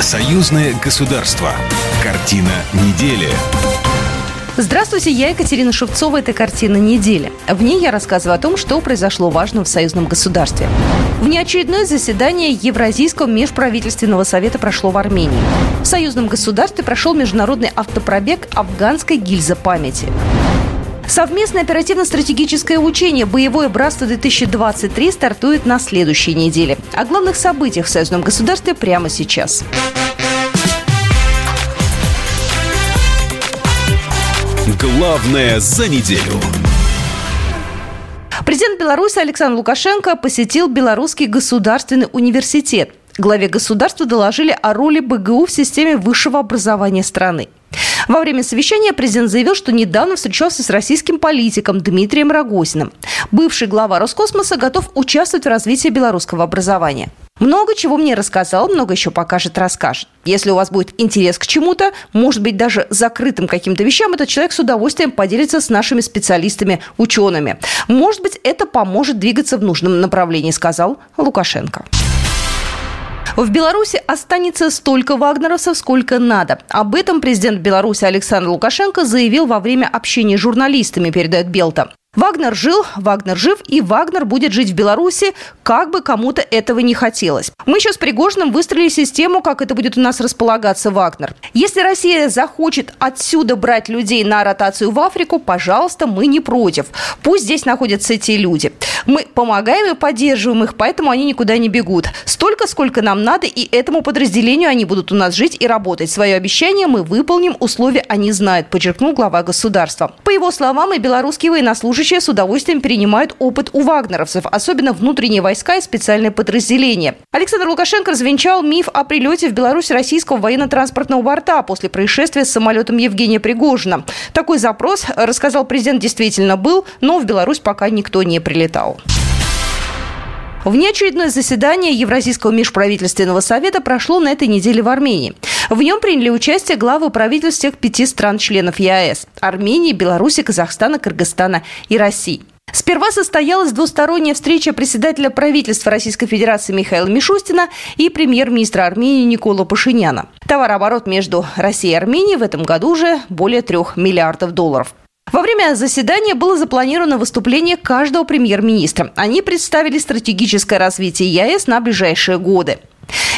Союзное государство. Картина недели. Здравствуйте, я Екатерина Шевцова. Это «Картина недели». В ней я рассказываю о том, что произошло важного в союзном государстве. Внеочередное заседание Евразийского межправительственного совета прошло в Армении. В союзном государстве прошел международный автопробег афганской гильза памяти. Совместное оперативно-стратегическое учение «Боевое братство-2023» стартует на следующей неделе. О главных событиях в союзном государстве прямо сейчас. Главное за неделю. Президент Беларуси Александр Лукашенко посетил Белорусский государственный университет. Главе государства доложили о роли БГУ в системе высшего образования страны. Во время совещания президент заявил, что недавно встречался с российским политиком Дмитрием Рогозиным. Бывший глава Роскосмоса готов участвовать в развитии белорусского образования. Много чего мне рассказал, много еще покажет, расскажет. Если у вас будет интерес к чему-то, может быть, даже закрытым каким-то вещам, этот человек с удовольствием поделится с нашими специалистами, учеными. Может быть, это поможет двигаться в нужном направлении, сказал Лукашенко. В Беларуси останется столько вагнеровцев, сколько надо. Об этом президент Беларуси Александр Лукашенко заявил во время общения с журналистами, передает Белта. Вагнер жил, Вагнер жив, и Вагнер будет жить в Беларуси, как бы кому-то этого не хотелось. Мы еще с Пригожиным выстроили систему, как это будет у нас располагаться Вагнер. Если Россия захочет отсюда брать людей на ротацию в Африку, пожалуйста, мы не против. Пусть здесь находятся эти люди. Мы помогаем и поддерживаем их, поэтому они никуда не бегут. Столько, сколько нам надо, и этому подразделению они будут у нас жить и работать. Свое обещание мы выполним, условия они знают, подчеркнул глава государства. По его словам, и белорусские военнослужащие служащие с удовольствием перенимают опыт у вагнеровцев, особенно внутренние войска и специальные подразделения. Александр Лукашенко развенчал миф о прилете в Беларусь российского военно-транспортного борта после происшествия с самолетом Евгения Пригожина. Такой запрос, рассказал президент, действительно был, но в Беларусь пока никто не прилетал. Внеочередное заседание Евразийского межправительственного совета прошло на этой неделе в Армении. В нем приняли участие главы правительств всех пяти стран-членов ЕАЭС – Армении, Беларуси, Казахстана, Кыргызстана и России. Сперва состоялась двусторонняя встреча председателя правительства Российской Федерации Михаила Мишустина и премьер-министра Армении Никола Пашиняна. Товарооборот между Россией и Арменией в этом году уже более трех миллиардов долларов. Во время заседания было запланировано выступление каждого премьер-министра. Они представили стратегическое развитие ЕАЭС на ближайшие годы.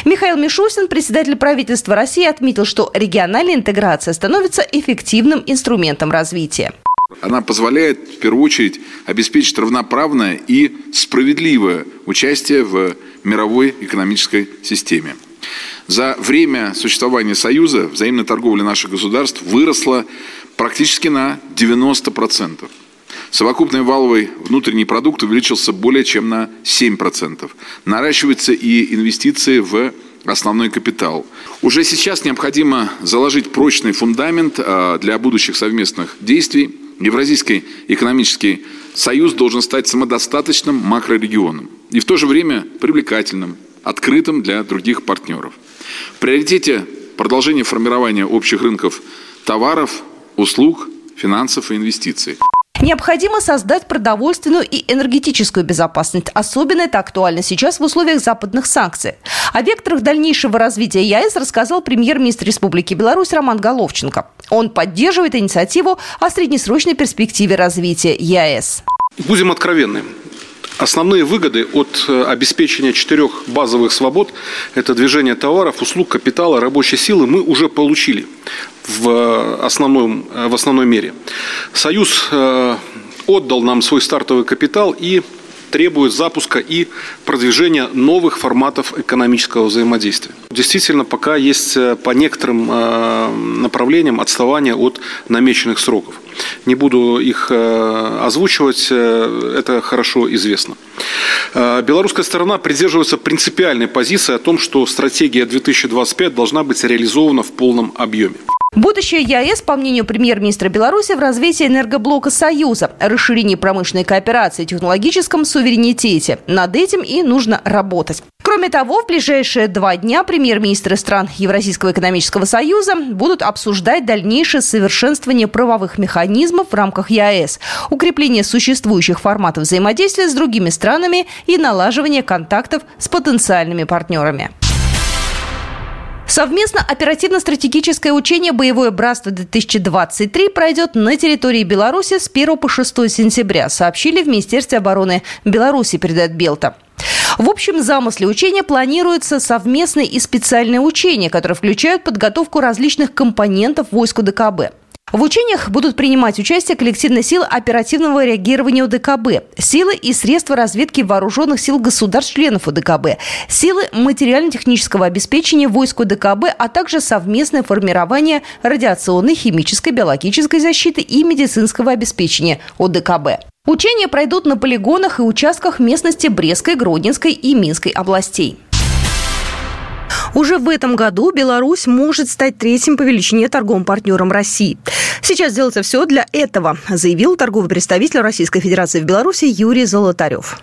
Михаил Мишустин, председатель правительства России, отметил, что региональная интеграция становится эффективным инструментом развития. Она позволяет, в первую очередь, обеспечить равноправное и справедливое участие в мировой экономической системе. За время существования Союза взаимная торговля наших государств выросла практически на 90%. Совокупный валовый внутренний продукт увеличился более чем на 7%. Наращиваются и инвестиции в основной капитал. Уже сейчас необходимо заложить прочный фундамент а, для будущих совместных действий. Евразийский экономический союз должен стать самодостаточным макрорегионом и в то же время привлекательным, открытым для других партнеров. В приоритете продолжение формирования общих рынков товаров, услуг, финансов и инвестиций. Необходимо создать продовольственную и энергетическую безопасность. Особенно это актуально сейчас в условиях западных санкций. О векторах дальнейшего развития ЕАЭС рассказал премьер-министр Республики Беларусь Роман Головченко. Он поддерживает инициативу о среднесрочной перспективе развития ЕАЭС. Будем откровенны. Основные выгоды от э, обеспечения четырех базовых свобод – это движение товаров, услуг, капитала, рабочей силы – мы уже получили в, э, основном, э, в основной мере. Союз отдал нам свой стартовый капитал и требует запуска и продвижения новых форматов экономического взаимодействия. Действительно, пока есть э, по некоторым э, направлениям отставание от намеченных сроков. Не буду их э, озвучивать, это хорошо известно. Белорусская сторона придерживается принципиальной позиции о том, что стратегия 2025 должна быть реализована в полном объеме. Будущее ЕАЭС, по мнению премьер-министра Беларуси, в развитии энергоблока Союза, расширении промышленной кооперации, технологическом суверенитете. Над этим и нужно работать. Кроме того, в ближайшие два дня премьер-министры стран Евразийского экономического союза будут обсуждать дальнейшее совершенствование правовых механизмов в рамках ЕАЭС, укрепление существующих форматов взаимодействия с другими странами и налаживание контактов с потенциальными партнерами. Совместно оперативно-стратегическое учение «Боевое братство-2023» пройдет на территории Беларуси с 1 по 6 сентября, сообщили в Министерстве обороны Беларуси, передает Белта. В общем замысле учения планируется совместное и специальное учение, которое включают подготовку различных компонентов войск УДКБ. В учениях будут принимать участие коллективные силы оперативного реагирования УДКБ, силы и средства разведки вооруженных сил государств-членов УДКБ, силы материально-технического обеспечения войск УДКБ, а также совместное формирование радиационной, химической, биологической защиты и медицинского обеспечения ОДКБ. Учения пройдут на полигонах и участках местности Брестской, Гродненской и Минской областей. Уже в этом году Беларусь может стать третьим по величине торговым партнером России. Сейчас делается все для этого, заявил торговый представитель Российской Федерации в Беларуси Юрий Золотарев.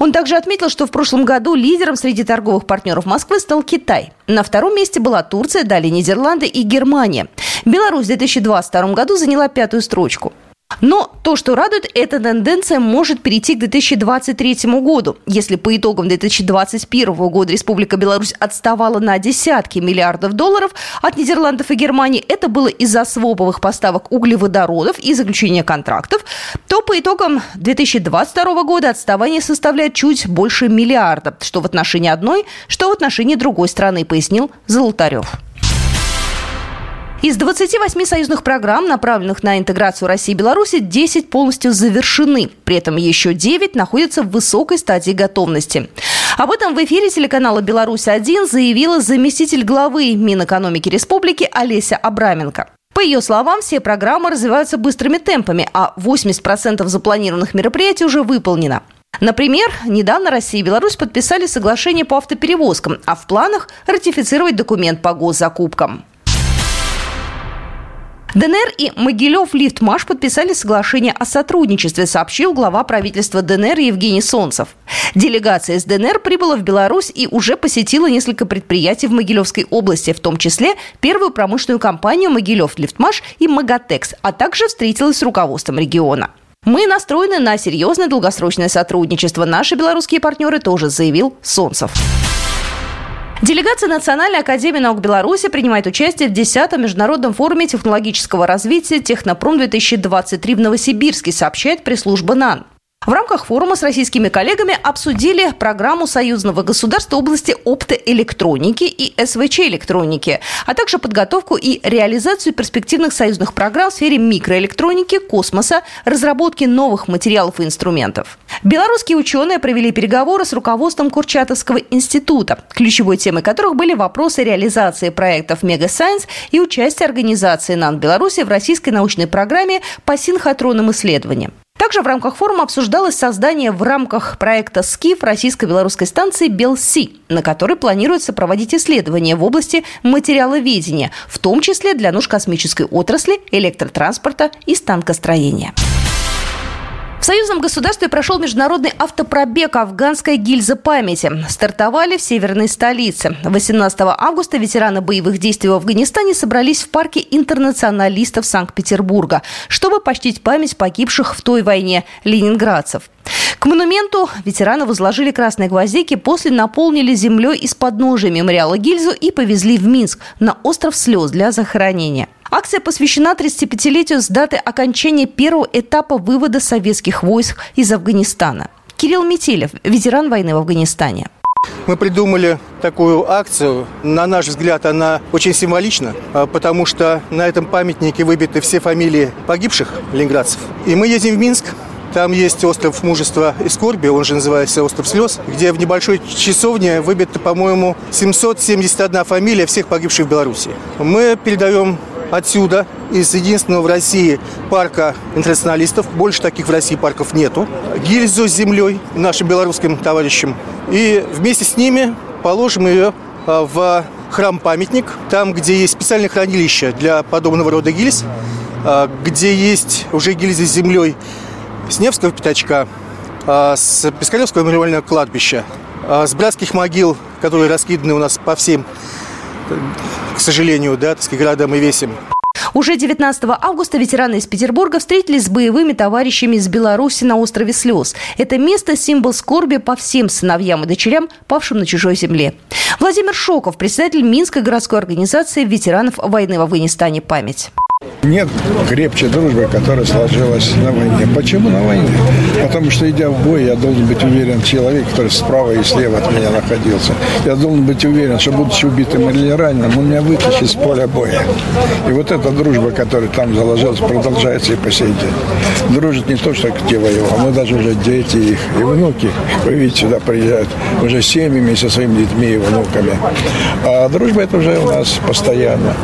Он также отметил, что в прошлом году лидером среди торговых партнеров Москвы стал Китай. На втором месте была Турция, далее Нидерланды и Германия. Беларусь в 2022 году заняла пятую строчку. Но то, что радует, эта тенденция может перейти к 2023 году. Если по итогам 2021 года Республика Беларусь отставала на десятки миллиардов долларов от Нидерландов и Германии, это было из-за своповых поставок углеводородов и заключения контрактов, то по итогам 2022 года отставание составляет чуть больше миллиарда, что в отношении одной, что в отношении другой страны, пояснил Золотарев. Из 28 союзных программ, направленных на интеграцию России и Беларуси, 10 полностью завершены. При этом еще 9 находятся в высокой стадии готовности. Об этом в эфире телеканала «Беларусь-1» заявила заместитель главы Минэкономики Республики Олеся Абраменко. По ее словам, все программы развиваются быстрыми темпами, а 80% запланированных мероприятий уже выполнено. Например, недавно Россия и Беларусь подписали соглашение по автоперевозкам, а в планах ратифицировать документ по госзакупкам. ДНР и Могилев Лифтмаш подписали соглашение о сотрудничестве, сообщил глава правительства ДНР Евгений Солнцев. Делегация из ДНР прибыла в Беларусь и уже посетила несколько предприятий в Могилевской области, в том числе первую промышленную компанию Могилев Лифтмаш и Магатекс, а также встретилась с руководством региона. Мы настроены на серьезное долгосрочное сотрудничество. Наши белорусские партнеры тоже заявил Солнцев. Делегация Национальной академии наук Беларуси принимает участие в 10-м международном форуме технологического развития «Технопром-2023» в Новосибирске, сообщает пресс-служба НАН. В рамках форума с российскими коллегами обсудили программу союзного государства области оптоэлектроники и СВЧ-электроники, а также подготовку и реализацию перспективных союзных программ в сфере микроэлектроники, космоса, разработки новых материалов и инструментов. Белорусские ученые провели переговоры с руководством Курчатовского института, ключевой темой которых были вопросы реализации проектов Мегасайенс и участия организации НАН Беларуси в российской научной программе по синхотронным исследованиям. Также в рамках форума обсуждалось создание в рамках проекта «СКИФ» российско-белорусской станции «Белси», на которой планируется проводить исследования в области материаловедения, в том числе для нужд космической отрасли, электротранспорта и станкостроения. В союзном государстве прошел международный автопробег «Афганская гильза памяти». Стартовали в северной столице. 18 августа ветераны боевых действий в Афганистане собрались в парке интернационалистов Санкт-Петербурга, чтобы почтить память погибших в той войне ленинградцев. К монументу ветераны возложили красные гвоздики, после наполнили землей из подножия мемориала гильзу и повезли в Минск на остров слез для захоронения. Акция посвящена 35-летию с даты окончания первого этапа вывода советских войск из Афганистана. Кирилл Метелев, ветеран войны в Афганистане. Мы придумали такую акцию. На наш взгляд, она очень символична, а, потому что на этом памятнике выбиты все фамилии погибших ленинградцев. И мы едем в Минск. Там есть остров мужества и скорби, он же называется остров слез, где в небольшой часовне выбита, по-моему, 771 фамилия всех погибших в Беларуси. Мы передаем отсюда, из единственного в России парка интернационалистов. Больше таких в России парков нету. Гильзу с землей нашим белорусским товарищам. И вместе с ними положим ее а, в храм-памятник, там, где есть специальное хранилище для подобного рода гильз, а, где есть уже гильзы с землей с Невского пятачка, а, с Пискаревского мемориального кладбища, с братских могил, которые раскиданы у нас по всем к сожалению, да, так сказать, городам и весим. Уже 19 августа ветераны из Петербурга встретились с боевыми товарищами из Беларуси на острове Слез. Это место – символ скорби по всем сыновьям и дочерям, павшим на чужой земле. Владимир Шоков, председатель Минской городской организации ветеранов войны в Афганистане «Память». Нет крепче дружбы, которая сложилась на войне. Почему на войне? Потому что, идя в бой, я должен быть уверен в человеке, который справа и слева от меня находился. Я должен быть уверен, что, будучи убитым или раненым, он меня вытащит с поля боя. И вот эта дружба, которая там заложилась, продолжается и по сей день. Дружат не то, что те воевал, но даже уже дети их и внуки, вы видите, сюда приезжают уже семьями со своими детьми и внуками. А дружба это уже у нас постоянно.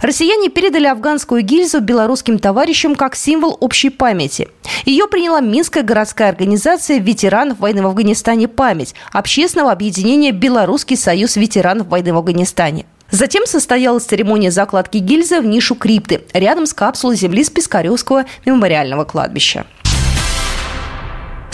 Россияне передали афганскую гильзу белорусским товарищам как символ общей памяти. Ее приняла Минская городская организация ветеранов войны в Афганистане «Память» общественного объединения «Белорусский союз ветеранов войны в Афганистане». Затем состоялась церемония закладки гильзы в нишу крипты рядом с капсулой земли с Пискаревского мемориального кладбища.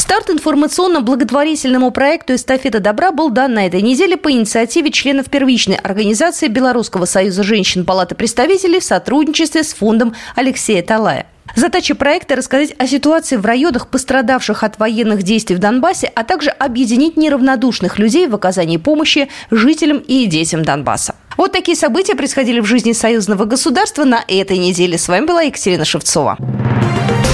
Старт информационно-благотворительному проекту «Эстафета добра» был дан на этой неделе по инициативе членов первичной организации Белорусского союза женщин Палаты представителей в сотрудничестве с фондом Алексея Талая. Задача проекта – рассказать о ситуации в районах, пострадавших от военных действий в Донбассе, а также объединить неравнодушных людей в оказании помощи жителям и детям Донбасса. Вот такие события происходили в жизни союзного государства на этой неделе. С вами была Екатерина Шевцова.